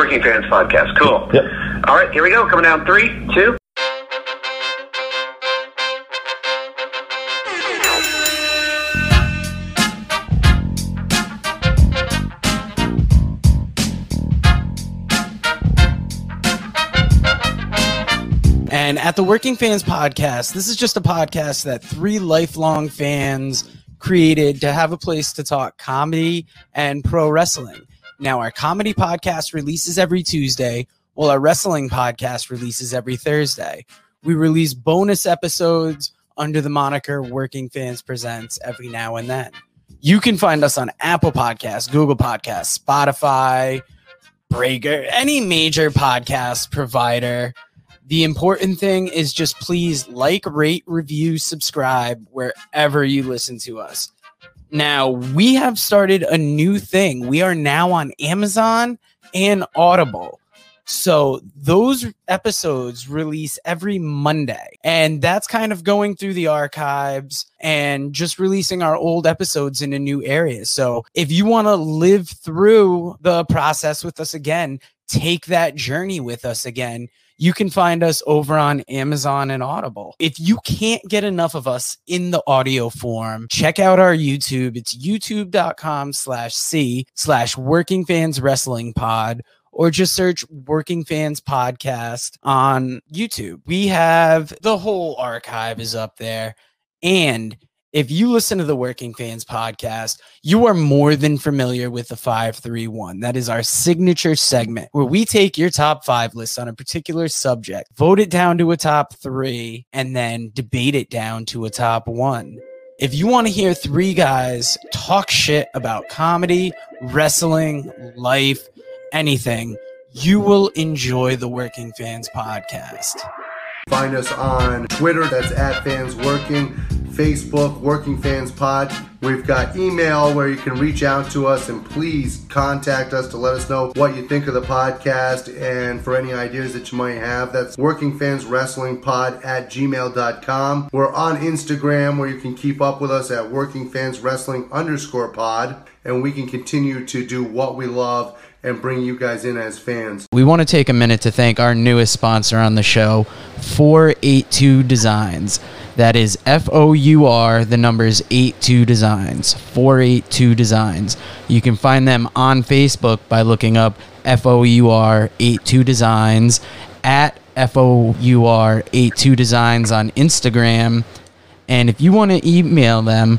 Working Fans Podcast. Cool. Yep. All right, here we go. Coming down three, two. And at the Working Fans Podcast, this is just a podcast that three lifelong fans created to have a place to talk comedy and pro wrestling. Now, our comedy podcast releases every Tuesday, while our wrestling podcast releases every Thursday. We release bonus episodes under the moniker Working Fans Presents every now and then. You can find us on Apple Podcasts, Google Podcasts, Spotify, Breaker, any major podcast provider. The important thing is just please like, rate, review, subscribe wherever you listen to us. Now, we have started a new thing. We are now on Amazon and Audible. So those episodes release every Monday. And that's kind of going through the archives and just releasing our old episodes into new areas. So if you want to live through the process with us again, take that journey with us again you can find us over on Amazon and Audible. If you can't get enough of us in the audio form, check out our YouTube. It's youtube.com slash C slash working fans wrestling pod or just search Working Fans Podcast on YouTube. We have the whole archive is up there. And if you listen to the Working Fans podcast, you are more than familiar with the 531. That is our signature segment where we take your top five list on a particular subject, vote it down to a top three, and then debate it down to a top one. If you want to hear three guys talk shit about comedy, wrestling, life, anything, you will enjoy the Working Fans podcast. Find us on Twitter, that's at Fans Working, Facebook, Working Fans Pod. We've got email where you can reach out to us and please contact us to let us know what you think of the podcast and for any ideas that you might have. That's Working Fans Wrestling Pod at gmail.com. We're on Instagram where you can keep up with us at Working Fans Wrestling underscore pod and we can continue to do what we love and bring you guys in as fans. We want to take a minute to thank our newest sponsor on the show, 482 Designs. That is F O U R, the numbers 82 Designs, 482 Designs. You can find them on Facebook by looking up F O U R 82 Designs, at F O U R 82 Designs on Instagram. And if you want to email them,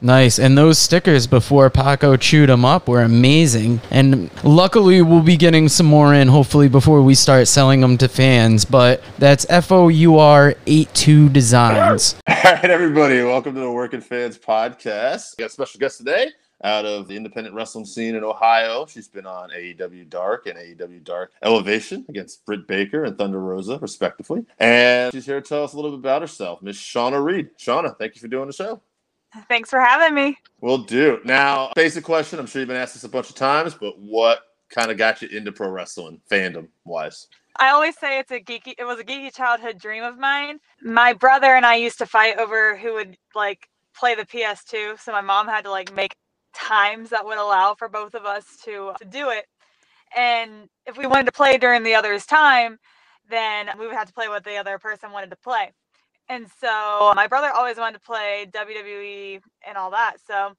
Nice. And those stickers before Paco chewed them up were amazing. And luckily, we'll be getting some more in hopefully before we start selling them to fans. But that's F O U R 82 Designs. All right, everybody, welcome to the Working Fans Podcast. We got a special guest today out of the independent wrestling scene in Ohio. She's been on AEW Dark and AEW Dark Elevation against Britt Baker and Thunder Rosa, respectively. And she's here to tell us a little bit about herself, Miss Shauna Reed. Shauna, thank you for doing the show. Thanks for having me. We'll do. Now, basic question. I'm sure you've been asked this a bunch of times, but what kind of got you into pro wrestling, fandom wise? I always say it's a geeky. It was a geeky childhood dream of mine. My brother and I used to fight over who would like play the PS2, so my mom had to like make times that would allow for both of us to to do it. And if we wanted to play during the other's time, then we would have to play what the other person wanted to play. And so my brother always wanted to play WWE and all that. So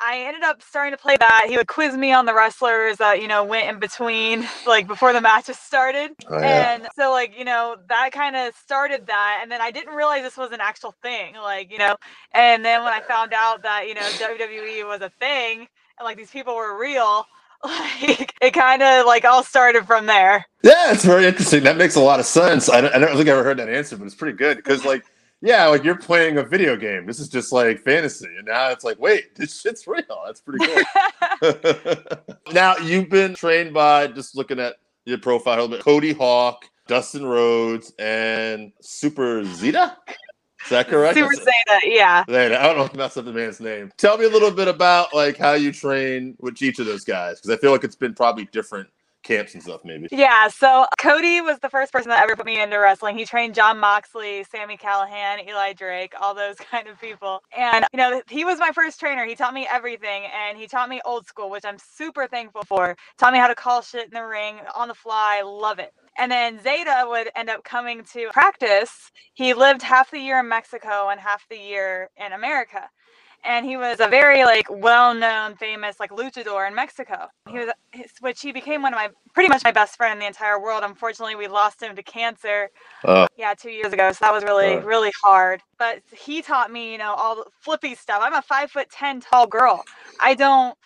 I ended up starting to play that. He would quiz me on the wrestlers that, you know, went in between, like before the matches started. Oh, yeah. And so, like, you know, that kind of started that. And then I didn't realize this was an actual thing, like, you know. And then when I found out that, you know, WWE was a thing and like these people were real, like it kind of like all started from there. Yeah, it's very interesting. That makes a lot of sense. I don't, I don't think I ever heard that answer, but it's pretty good because, like, yeah, like you're playing a video game. This is just like fantasy, and now it's like, wait, this shit's real. That's pretty cool. now you've been trained by just looking at your profile a little bit. Cody Hawk, Dustin Rhodes, and Super Zeta. Is that correct? Super Zeta, yeah. Zeta. I don't know if that's up the man's name. Tell me a little bit about like how you train with each of those guys because I feel like it's been probably different camps and stuff. Maybe. Yeah, so Cody was the first person that ever put me into wrestling. He trained Jon Moxley, Sami Callihan, Eli Drake, all those kind of people. And, you know, he was my first trainer. He taught me everything and he taught me old school, which I'm super thankful for. Taught me how to call shit in the ring on the fly. Love it. And then Zeta would end up coming to practice. He lived half the year in Mexico and half the year in America and he was a very like well-known famous like luchador in mexico he was his, which he became one of my pretty much my best friend in the entire world unfortunately we lost him to cancer Oh. yeah two years ago so that was really Right. really hard but he taught me you know all the flippy stuff i'm a five foot ten tall girl i don't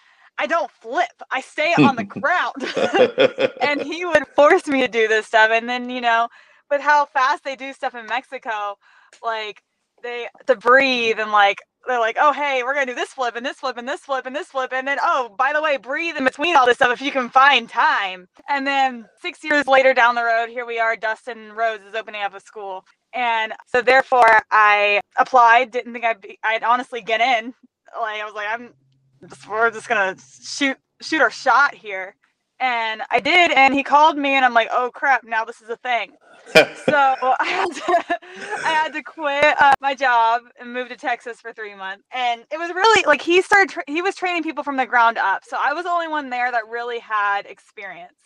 i don't flip i stay on the ground. And he would force me to do this stuff and then you know with how fast they do stuff in mexico like they to breathe and like they're like oh hey we're gonna do this flip and this flip and this flip and this flip and then oh by the way breathe in between all this stuff if you can find time. And then six years later down the road here we are dustin rhodes is opening up a school. And so therefore i applied didn't think i'd be i'd honestly get in. Like i was like i'm we're just gonna shoot shoot our shot here and i did and he called me and i'm like oh crap now this is a thing so I had to, I had to quit uh, my job and move to Texas for three months. And it was really like he started, tra- he was training people from the ground up. So I was the only one there that really had experience.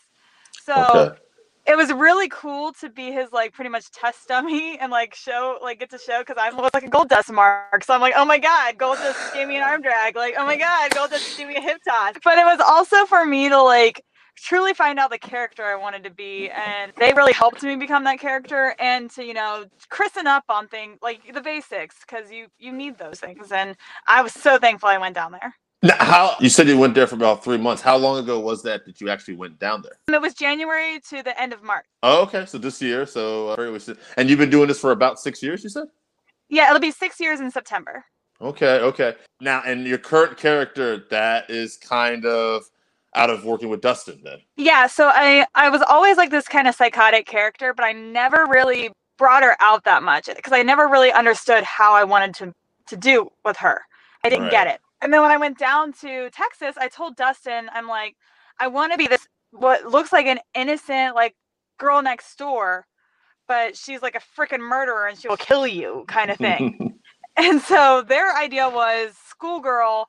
So okay. It was really cool to be his like pretty much test dummy and like show, like get to show because I was like a Goldust mark. So I'm like, oh my God, Goldust gave me an arm drag. Like, oh my God, Goldust gave me a hip toss. But it was also for me to like, truly find out the character I wanted to be. And they really helped me become that character and to, you know, christen up on things like the basics because you you need those things. And I was so thankful I went down there. Now, how you said you went there for about three months? How long ago was that that you actually went down there? And it was January to the end of March. Oh, okay. So this year. So uh, and you've been doing this for about six years. You said. Yeah, it'll be six years in September. Okay. Okay. Now, and your current character that is kind of out of working with Dustin then. Yeah, so I I was always like this kind of psychotic character, but I never really brought her out that much because I never really understood how I wanted to to do with her. I didn't get it. And then when I went down to Texas, I told Dustin, I'm like, I want to be this what looks like an innocent like girl next door, but she's like a freaking murderer and she will kill you kind of thing. And so their idea was schoolgirl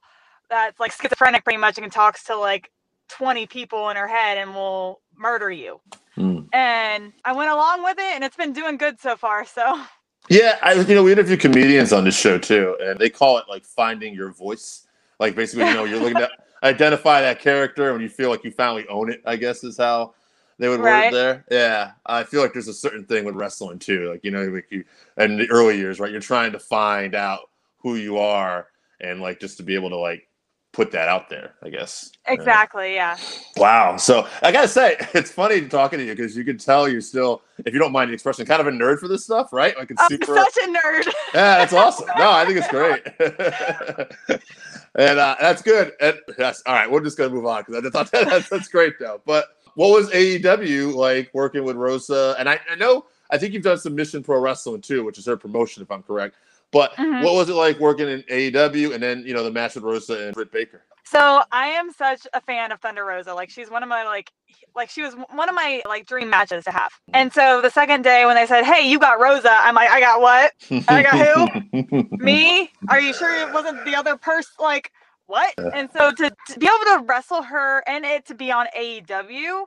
that's like schizophrenic pretty much and talks to like 20 people in her head and will murder you. Hmm. And I went along with it and it's been doing good so far. So Yeah, I, you know, we interview comedians on this show too, and they call it like finding your voice. Like basically, you know, you're looking to identify that character when you feel like you finally own it. I guess is how they would word Right. it there. Yeah, I feel like there's a certain thing with wrestling too. Like you know, like you in the early years, right? You're trying to find out who you are, and like just to be able to like put that out there. I guess. Exactly, yeah. Wow. So I gotta say, it's funny talking to you because you can tell you're still, if you don't mind the expression, kind of a nerd for this stuff, right? Like it's I'm super. such a nerd. Yeah, that's awesome. No, I think it's great, and uh, that's good. And that's all right. We're just gonna move on because I thought that, that's, that's great though. But what was AEW like working with Rosa? And I, I know I think you've done some Mission Pro Wrestling too, which is her promotion, if I'm correct. But Mhm. what was it like working in AEW and then you know the match with Rosa and Britt Baker? So I am such a fan of Thunder Rosa. Like she's one of my like like she was one of my like dream matches to have. And so the second day when they said, "Hey, you got Rosa," I'm like, "I got what? I got who? Me? Are you sure it wasn't the other person? Like what?" And so to, to be able to wrestle her and it to be on AEW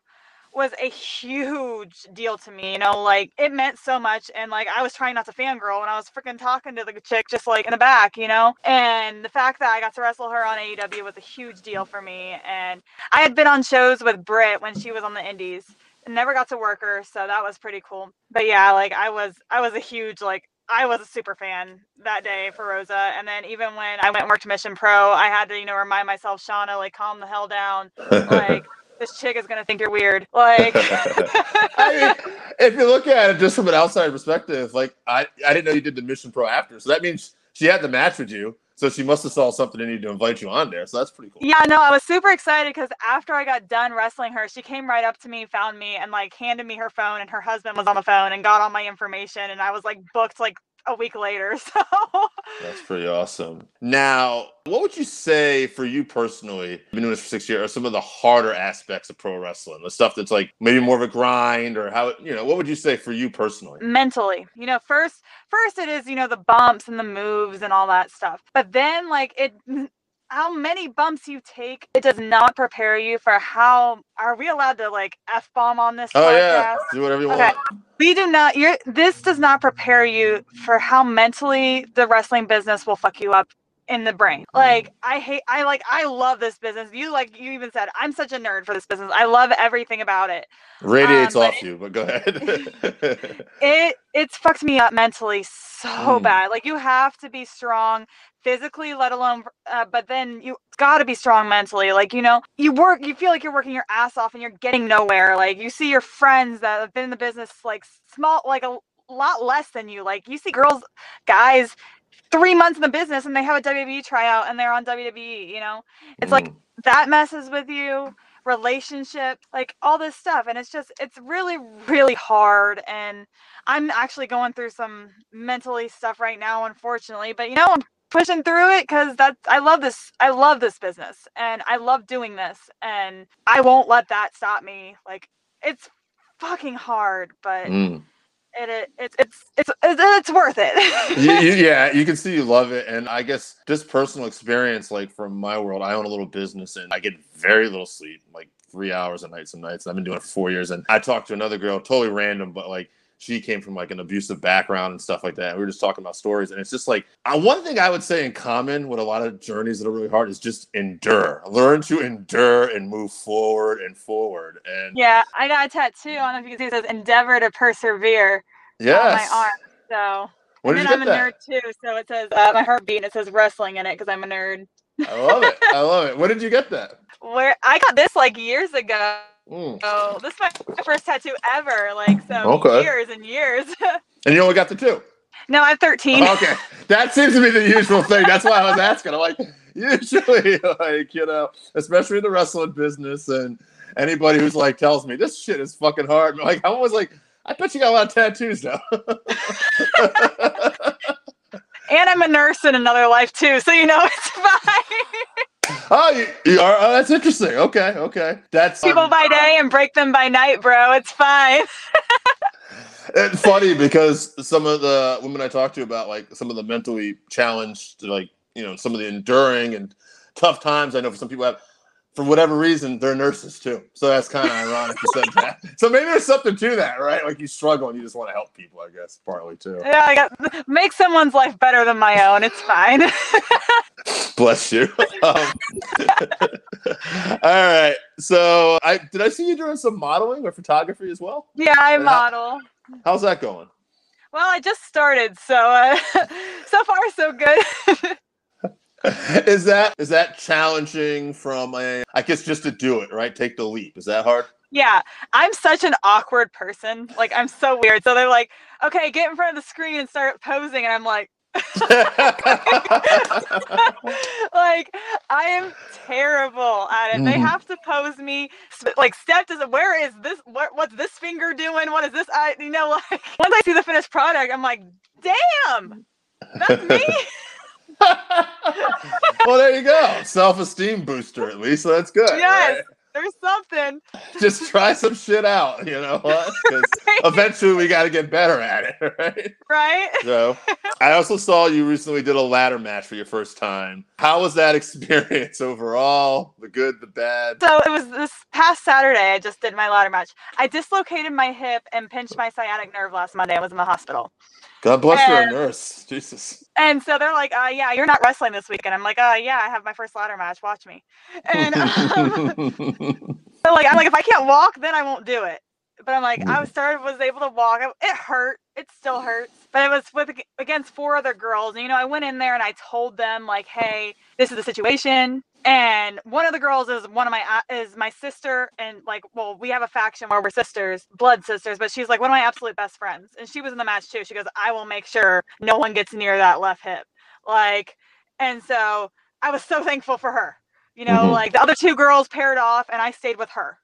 was a huge deal to me. You know, like it meant so much. And like I was trying not to fangirl when I was freaking talking to the chick just like in the back, you know? And the fact that I got to wrestle her on AEW was a huge deal for me. And I had been on shows with Britt when she was on the indies. and Never got to work her, so that was pretty cool. But yeah, like I was I was a huge like I was a super fan that day for Rosa. And then even when I went and worked Mission Pro, I had to, you know, remind myself, Shauna, like calm the hell down. Like this chick is gonna think you're weird. Like I mean, if you look at it just from an outside perspective, like I, I didn't know you did the Mission Pro after, so that means she had the match with you. So she must have saw something in you to invite you on there. So that's pretty cool. Yeah, no, I was super excited because after I got done wrestling her, she came right up to me, found me, and like handed me her phone, and her husband was on the phone and got all my information, and I was like booked like a week later. So That's pretty awesome. Now, what would you say for you personally, been doing this for six years, are some of the harder aspects of pro wrestling? The stuff that's like maybe more of a grind or how, you know, what would you say for you personally? mentally, you know, first first it is, you know, the bumps and the moves and all that stuff. But then like it how many bumps you take, it does not prepare you for how are we allowed to like F bomb on this Oh, podcast? yeah. Do whatever you Okay. want. we do not you're this does not prepare you for how mentally the wrestling business will fuck you up in the brain like i hate i like i love this business you like you even said i'm such a nerd for this business i love everything about it Radiates Um, off you, but go ahead. it it's fucked me up mentally so Mm. bad like you have to be strong physically let alone uh, but then you got to be strong mentally like you know you work you feel like you're working your ass off and you're getting nowhere like you see your friends that have been in the business like small like a lot less than you like you see girls guys three months in the business and they have a WWE tryout and they're on WWE you know it's like Mm. that messes with you relationships like all this stuff and it's just it's really really hard and i'm actually going through some mentally stuff right now unfortunately but you know i'm pushing through it because that's i love this i love this business and i love doing this and i won't let that stop me like it's fucking hard but Mm. it, it it's it's it's it's, worth it you, you, yeah, you can see you love it, and I guess just personal experience, like from my world, I own a little business, and I get very little sleep, like three hours a night some nights. I've been doing it for four years, and I talked to another girl, totally random, but like she came from like an abusive background and stuff like that. We were just talking about stories, and it's just like uh, one thing I would say in common with a lot of journeys that are really hard is just endure, learn to endure and move forward and forward, and yeah i got a tattoo i don't know if you can see it says endeavor to persevere yes. on my arm so When and then I'm a that? nerd too, so it says uh, my heartbeat and it says wrestling in it because I'm a nerd. I love it. I love it. When did you get that? Where I got this like years ago. Mm. Oh, this is my first tattoo ever. Like so Okay. years and years. And you only got the two. no, I'm 13. Okay, that seems to be the usual thing. That's why I was asking. I'm like, usually, like you know, especially in the wrestling business, and anybody who's like tells me this shit is fucking hard. I'm like, I'm always like, I bet you got a lot of tattoos now. And I'm a nurse in another life too, so you know it's fine. Oh, you, you are. Oh, that's interesting. Okay, okay, that's People by day and break them by night, bro. It's fine. It's funny because some of the women I talk to about like some of the mentally challenged, like you know, some of the enduring and tough times. I know for some people have, for whatever reason, they're nurses too. So that's kind of ironic you said that. So maybe there's something to that, right? Like you struggle and you just want to help people. I guess partly too. Yeah, I got make someone's life better than my own. It's fine. Bless you. Um, all right. So I did I see you doing some modeling or photography as well? yeah, I And how- model. How's that going? Well, I just started, so uh, so far so good. is that is that challenging from a I guess just to do it, right? Take the leap. Is that hard? Yeah, I'm such an awkward person. Like I'm so weird. So they're like, "Okay, get in front of the screen and start posing," and I'm like, like I am terrible at it. They Mhm. have to pose me like step to the where is this? What what's this finger doing? What is this? I you know like once I see the finished product, I'm like, damn, that's me. Well, there you go. Self-esteem booster at least. So that's good. yes, right? there's something. Just try some shit out. You know what? 'Cause eventually we got to get better at it, right? right? So, I also saw you recently did a ladder match for your first time. How was that experience overall? The good, the bad. So it was this past Saturday. I just did my ladder match. I dislocated my hip and pinched my sciatic nerve last Monday. I was in the hospital. God bless you're a nurse. Jesus. And so they're like, uh, yeah, you're not wrestling this weekend. I'm like, uh, yeah, I have my first ladder match. Watch me. And um, so like, I'm like, if I can't walk, then I won't do it. But I'm like, I was started, was able to walk. It hurt. It still hurts. But it was with against four other girls. And, you know, I went in there and I told them like, hey, this is the situation. And one of the girls is one of my is my sister, and like, well, we have a faction where we're sisters, blood sisters. But she's like one of my absolute best friends, and she was in the match too. She goes, I will make sure no one gets near that left hip, like, and so I was so thankful for her. You know, Mhm. like the other two girls paired off, and I stayed with her.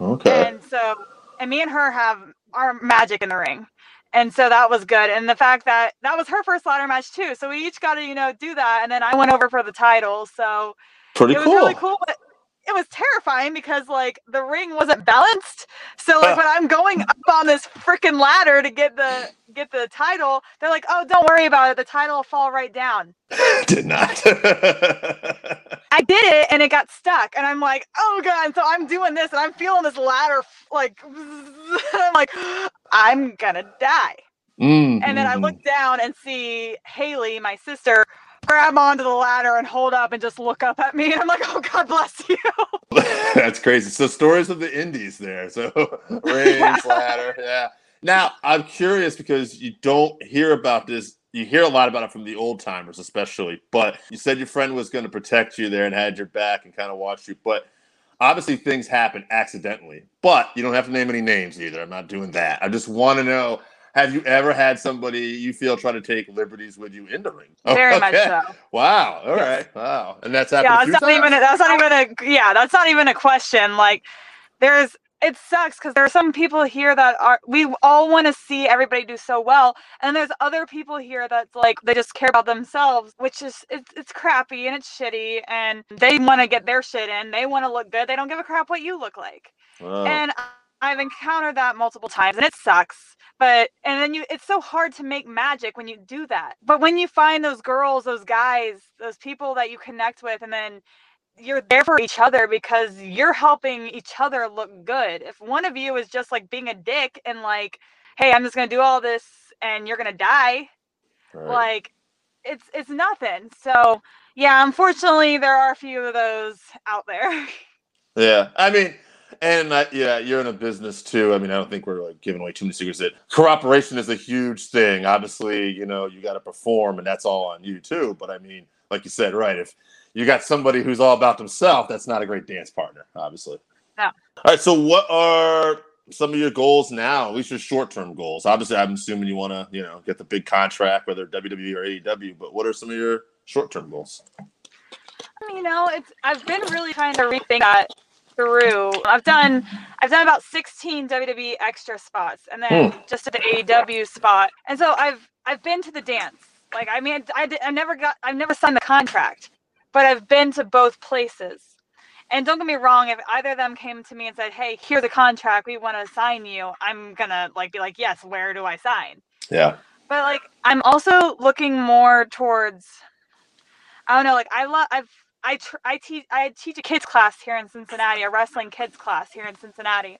okay. And so, and me and her have our magic in the ring. And so that was good. And the fact that that was her first ladder match too. So we each got to, you know, do that. And then I went over for the title. So Pretty it was really cool. But it was terrifying because like the ring wasn't balanced. So like when I'm going up on this freaking ladder to get the get the title, they're like, "Oh, don't worry about it. The title will fall right down." Did not. I did it and it got stuck, and I'm like, "Oh god!" And so I'm doing this, and I'm feeling this ladder like, I'm like, "I'm gonna die." Mm, And then I look down and see Haley, my sister, grab onto the ladder and hold up and just look up at me, and I'm like, "Oh God bless you." That's crazy. So stories of the indies there. So rings, ladder, yeah. Now I'm curious because you don't hear about this. You hear a lot about it from the old timers, especially. But you said your friend was going to protect you there and had your back and kind of watched you. But obviously things happen accidentally. But you don't have to name any names either. I'm not doing that. I just want to know. Have you ever had somebody you feel try to take liberties with you in the ring? Very much Okay. so. Wow. All right. Wow. And that's happened. yeah, that's not times? even a, that's not even a yeah, that's not even a question. Like there's it sucks because there are some people here that are we all want to see everybody do so well, and there's other people here that's like they just care about themselves, which is it's it's crappy and it's shitty, and they want to get their shit in, they want to look good, they don't give a crap what you look like, Wow. and I- I've encountered that multiple times, and it sucks. But and then you it's so hard to make magic when you do that. But when you find those girls, those guys, those people that you connect with, and then you're there for each other because you're helping each other look good. If one of you is just like being a dick and like, hey, I'm just gonna do all this and you're gonna die, Right. like it's it's nothing. So yeah, unfortunately there are a few of those out there. Yeah, I mean, and uh, yeah, you're in a business too. I mean, I don't think we're like giving away too many secrets. That cooperation is a huge thing. Obviously, you know, you got to perform, and that's all on you too. But I mean, like you said, right? If you got somebody who's all about themselves, that's not a great dance partner, obviously. No. All right. So, what are some of your goals now? At least your short-term goals. Obviously, I'm assuming you want to, you know, get the big contract, whether WWE or AEW. But what are some of your short-term goals? you know, it's I've been really trying to rethink that through. I've done I've done about 16 WWE extra spots and then hmm. just at the AEW spot. And so I've I've been to the dance. Like I mean I, I never got I've never signed the contract, but I've been to both places. And don't get me wrong, if either of them came to me and said, "Hey, here's a contract. We want to sign you." I'm going to like be like, "Yes, where do I sign?" Yeah. but like i'm also looking more towards i don't know like i love i've i tr- i teach i teach a kids class here in cincinnati a wrestling kids class here in cincinnati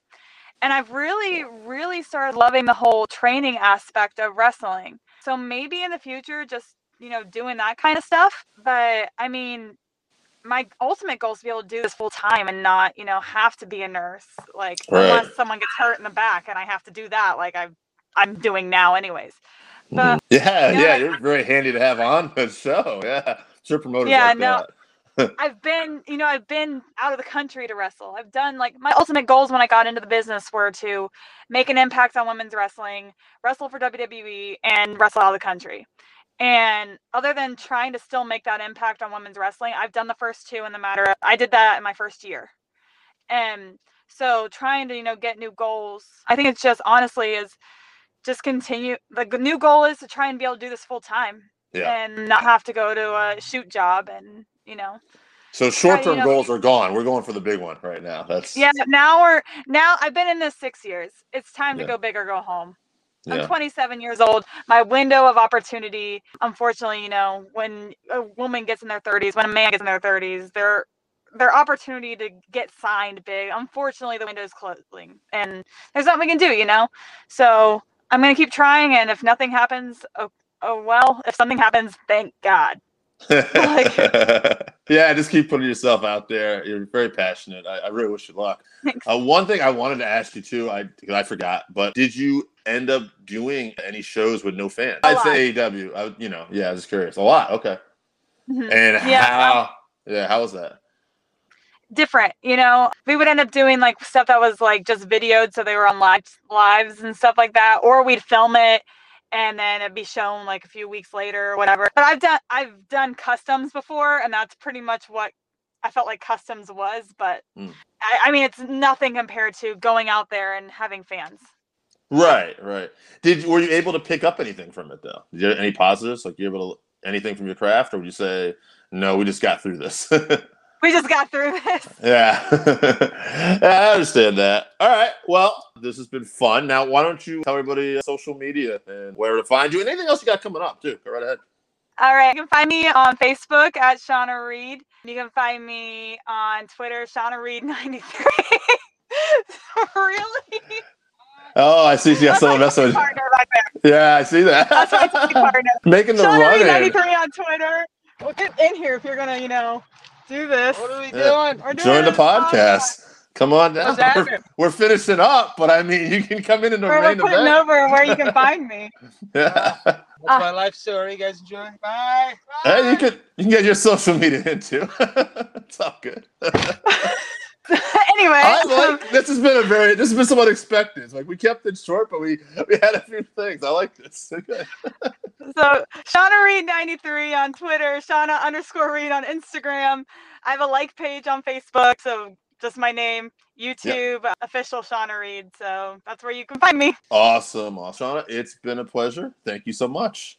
and i've really really started loving the whole training aspect of wrestling so maybe in the future just you know doing that kind of stuff but i mean my ultimate goal is to be able to do this full time and not you know have to be a nurse like Right. unless someone gets hurt in the back and i have to do that like i've i'm doing now anyways but mm-hmm. Yeah, Yeah. yeah, you're very handy to have on the show. Yeah, sure promoters Yeah, like no. that. I've been, you know, I've been out of the country to wrestle. I've done like my ultimate goals when I got into the business were to make an impact on women's wrestling, wrestle for WWE, and wrestle out of the country. And other than trying to still make that impact on women's wrestling, I've done the first two in the matter of, I did that in my first year. And so trying to, you know, get new goals, I think it's just honestly is just continue. The new goal is to try and be able to do this full time Yeah. and not have to go to a shoot job and, you know, So short-term know- goals are gone. We're going for the big one right now. That's Yeah, now we're now I've been in this six years. It's time to go big or go home. I'm 27 years old. My window of opportunity, unfortunately, you know, when a woman gets in their 30s, when a man gets in their 30s, their their opportunity to get signed big. Unfortunately, the window is closing, and there's nothing we can do, you know. So I'm gonna keep trying, and if nothing happens, oh, oh well. If something happens, thank God. yeah, just keep putting yourself out there. You're very passionate. I, I really wish you luck. Thanks. Uh, one thing I wanted to ask you too, I I forgot, but did you end up doing any shows with no fans? I'd say AEW. I, you know, yeah, I was curious. A lot. Okay. Mhm. And Yeah, how? Yeah, how was that? different you know we would end up doing like stuff that was like just videoed so they were on live lives and stuff like that or we'd film it and then it'd be shown like a few weeks later or whatever but i've done i've done customs before and that's pretty much what i felt like customs was but Mm. I, I mean it's nothing compared to going out there and having fans Right, right. Did were you able to pick up anything from it though? Did you have any positives? Like you able to anything from your craft, or would you say no? We just got through this. We just got through this. yeah. I understand that. All right. Well, this has been fun. Now, why don't you tell everybody uh, social media and where to find you and anything else you got coming up too? Go right ahead. All right. You can find me on Facebook at Shauna Reed. You can find me on Twitter, Shauna Reed 93. really? Oh, I see. Yeah, someone That's messing my partner back there. Yeah, I see that. That's my partner. Making the Shauna run Reed in. 93 on Twitter. Well, get in here if you're gonna, you know, do this. What are we Yeah. doing? We're doing Join the podcast. podcast. Come on down. We're, we're finishing up, but I mean, you can come in in the We're, we're putting event. over where you can find me. Yeah. That's my life story. You guys enjoy? Bye. Hey, you could you can get your social media in too. it's all good. anyway, I like this has been a very this has been some unexpected. It's like we kept it short, but we we had a few things. I like this. So Shauna Reed 93 on Twitter, Shauna underscore Reed on Instagram. I have a like page on Facebook, so just my name, YouTube, uh, official Shauna Reed. So that's where you can find me. Awesome, awesome. Shauna, it's been a pleasure. Thank you so much.